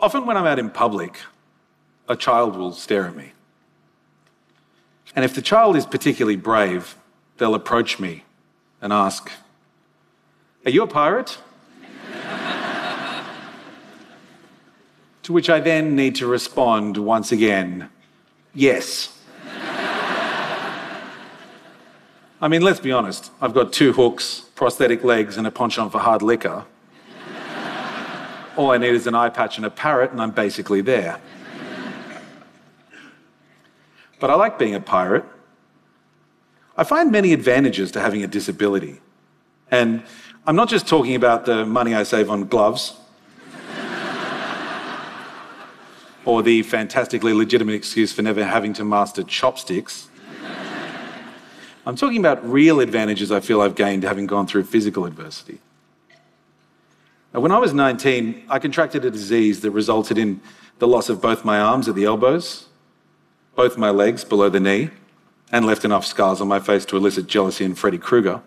Often, when I'm out in public, a child will stare at me. And if the child is particularly brave, they'll approach me and ask, Are you a pirate? to which I then need to respond once again, Yes. I mean, let's be honest. I've got two hooks, prosthetic legs, and a penchant for hard liquor. All I need is an eye patch and a parrot, and I'm basically there. But I like being a pirate. I find many advantages to having a disability. And I'm not just talking about the money I save on gloves or the fantastically legitimate excuse for never having to master chopsticks. I'm talking about real advantages I feel I've gained having gone through physical adversity. Now, when I was 19, I contracted a disease that resulted in the loss of both my arms at the elbows, both my legs below the knee, and left enough scars on my face to elicit jealousy in Freddy Krueger.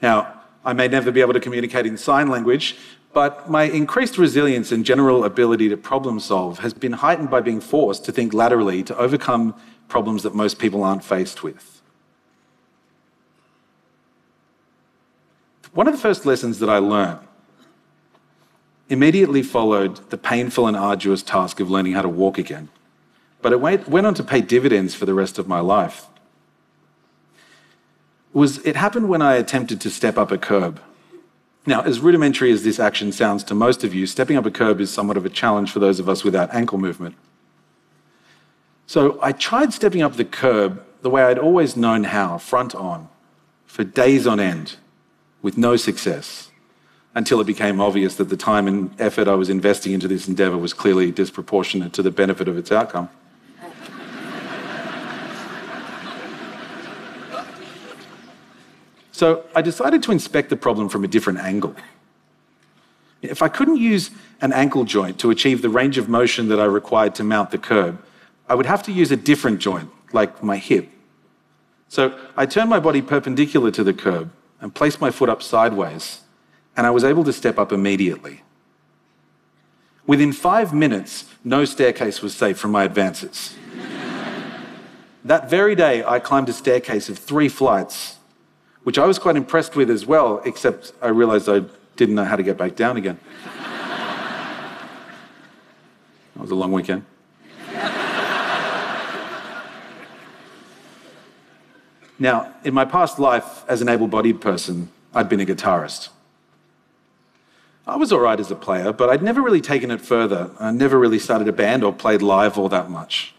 Now, I may never be able to communicate in sign language, but my increased resilience and general ability to problem solve has been heightened by being forced to think laterally to overcome problems that most people aren't faced with. One of the first lessons that I learned immediately followed the painful and arduous task of learning how to walk again. But it went on to pay dividends for the rest of my life. It, was, it happened when I attempted to step up a curb. Now, as rudimentary as this action sounds to most of you, stepping up a curb is somewhat of a challenge for those of us without ankle movement. So I tried stepping up the curb the way I'd always known how, front on, for days on end, with no success, until it became obvious that the time and effort I was investing into this endeavor was clearly disproportionate to the benefit of its outcome. So I decided to inspect the problem from a different angle. If I couldn't use an ankle joint to achieve the range of motion that I required to mount the curb, I would have to use a different joint, like my hip. So I turned my body perpendicular to the curb and placed my foot up sideways, and I was able to step up immediately. Within five minutes, no staircase was safe from my advances. that very day, I climbed a staircase of three flights, which I was quite impressed with as well, except I realized I didn't know how to get back down again. that was a long weekend. Now, in my past life as an able bodied person, I'd been a guitarist. I was all right as a player, but I'd never really taken it further. I never really started a band or played live all that much.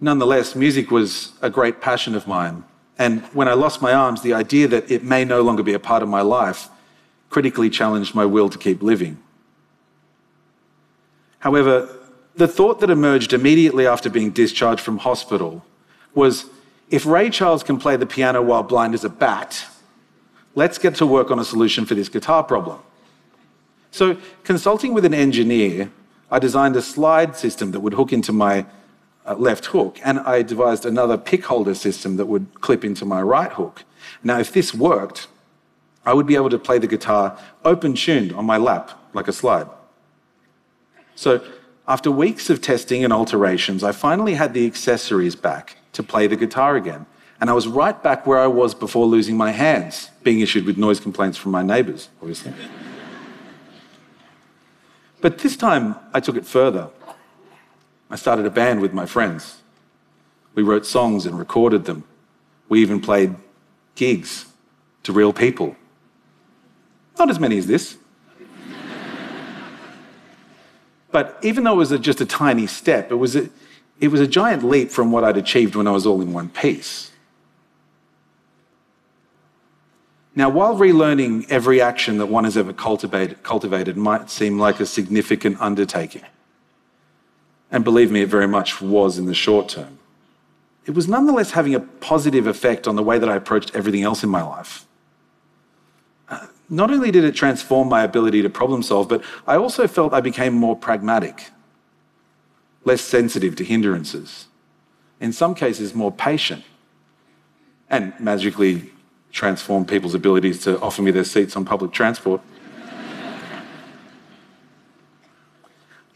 Nonetheless, music was a great passion of mine. And when I lost my arms, the idea that it may no longer be a part of my life critically challenged my will to keep living. However, the thought that emerged immediately after being discharged from hospital was if Ray Charles can play the piano while blind as a bat, let's get to work on a solution for this guitar problem. So, consulting with an engineer, I designed a slide system that would hook into my uh, left hook, and I devised another pick holder system that would clip into my right hook. Now, if this worked, I would be able to play the guitar open tuned on my lap, like a slide. So, after weeks of testing and alterations, I finally had the accessories back to play the guitar again. And I was right back where I was before losing my hands, being issued with noise complaints from my neighbours, obviously. but this time, I took it further. I started a band with my friends. We wrote songs and recorded them. We even played gigs to real people. Not as many as this. but even though it was just a tiny step, it was a, it was a giant leap from what I'd achieved when I was all in one piece. Now, while relearning every action that one has ever cultivated, cultivated might seem like a significant undertaking, and believe me, it very much was in the short term, it was nonetheless having a positive effect on the way that I approached everything else in my life. Uh, not only did it transform my ability to problem solve, but I also felt I became more pragmatic less sensitive to hindrances, in some cases, more patient, and magically transform people's abilities to offer me their seats on public transport.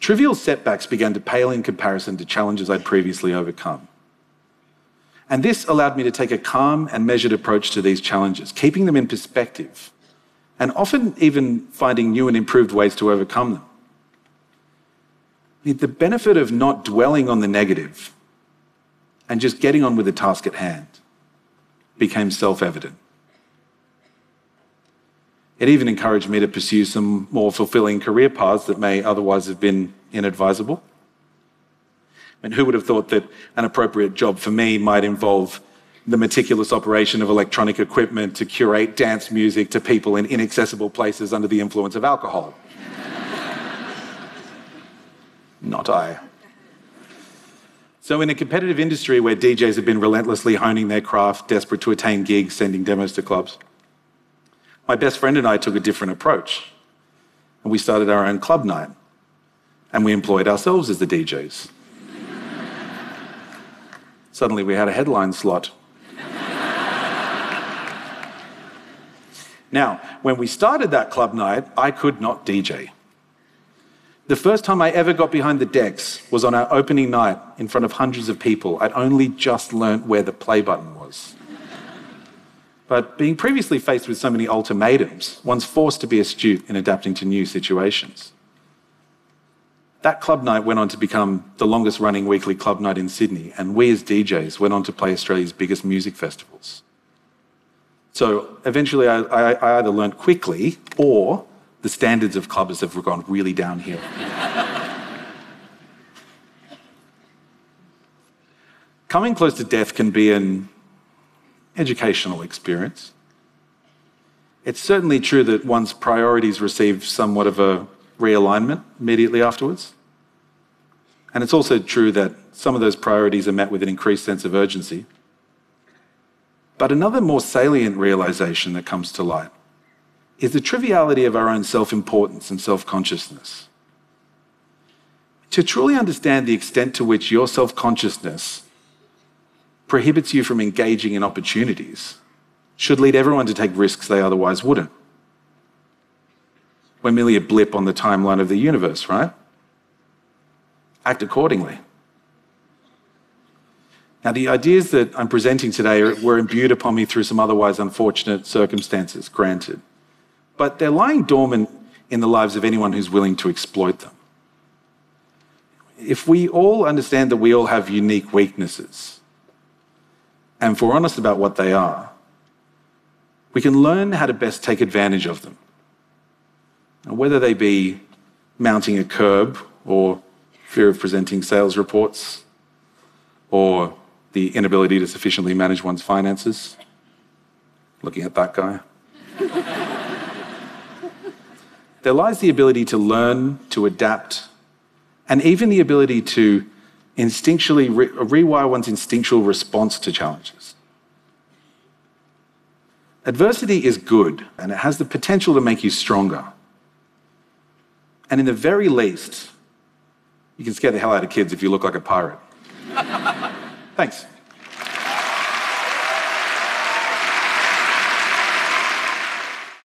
trivial setbacks began to pale in comparison to challenges I'd previously overcome. And this allowed me to take a calm and measured approach to these challenges, keeping them in perspective, and often even finding new and improved ways to overcome them. The benefit of not dwelling on the negative and just getting on with the task at hand became self evident. It even encouraged me to pursue some more fulfilling career paths that may otherwise have been inadvisable. And who would have thought that an appropriate job for me might involve the meticulous operation of electronic equipment to curate dance music to people in inaccessible places under the influence of alcohol? Not I. So, in a competitive industry where DJs have been relentlessly honing their craft, desperate to attain gigs, sending demos to clubs, my best friend and I took a different approach. And we started our own club night. And we employed ourselves as the DJs. Suddenly we had a headline slot. now, when we started that club night, I could not DJ. The first time I ever got behind the decks was on our opening night in front of hundreds of people. I'd only just learnt where the play button was. But being previously faced with so many ultimatums, one's forced to be astute in adapting to new situations. That club night went on to become the longest running weekly club night in Sydney, and we as DJs went on to play Australia's biggest music festivals. So eventually, I, I, I either learned quickly or the standards of clubbers have gone really downhill. Coming close to death can be an educational experience. It's certainly true that one's priorities receive somewhat of a realignment immediately afterwards. And it's also true that some of those priorities are met with an increased sense of urgency. But another more salient realization that comes to light is the triviality of our own self importance and self consciousness. To truly understand the extent to which your self consciousness prohibits you from engaging in opportunities should lead everyone to take risks they otherwise wouldn't. We're merely a blip on the timeline of the universe, right? Act accordingly. Now, the ideas that I'm presenting today were imbued upon me through some otherwise unfortunate circumstances, granted. But they're lying dormant in the lives of anyone who's willing to exploit them. If we all understand that we all have unique weaknesses, and if we're honest about what they are, we can learn how to best take advantage of them. And whether they be mounting a curb or fear of presenting sales reports or the inability to sufficiently manage one's finances. Looking at that guy. There lies the ability to learn, to adapt, and even the ability to instinctually re- rewire one's instinctual response to challenges. Adversity is good and it has the potential to make you stronger. And in the very least, you can scare the hell out of kids if you look like a pirate. Thanks.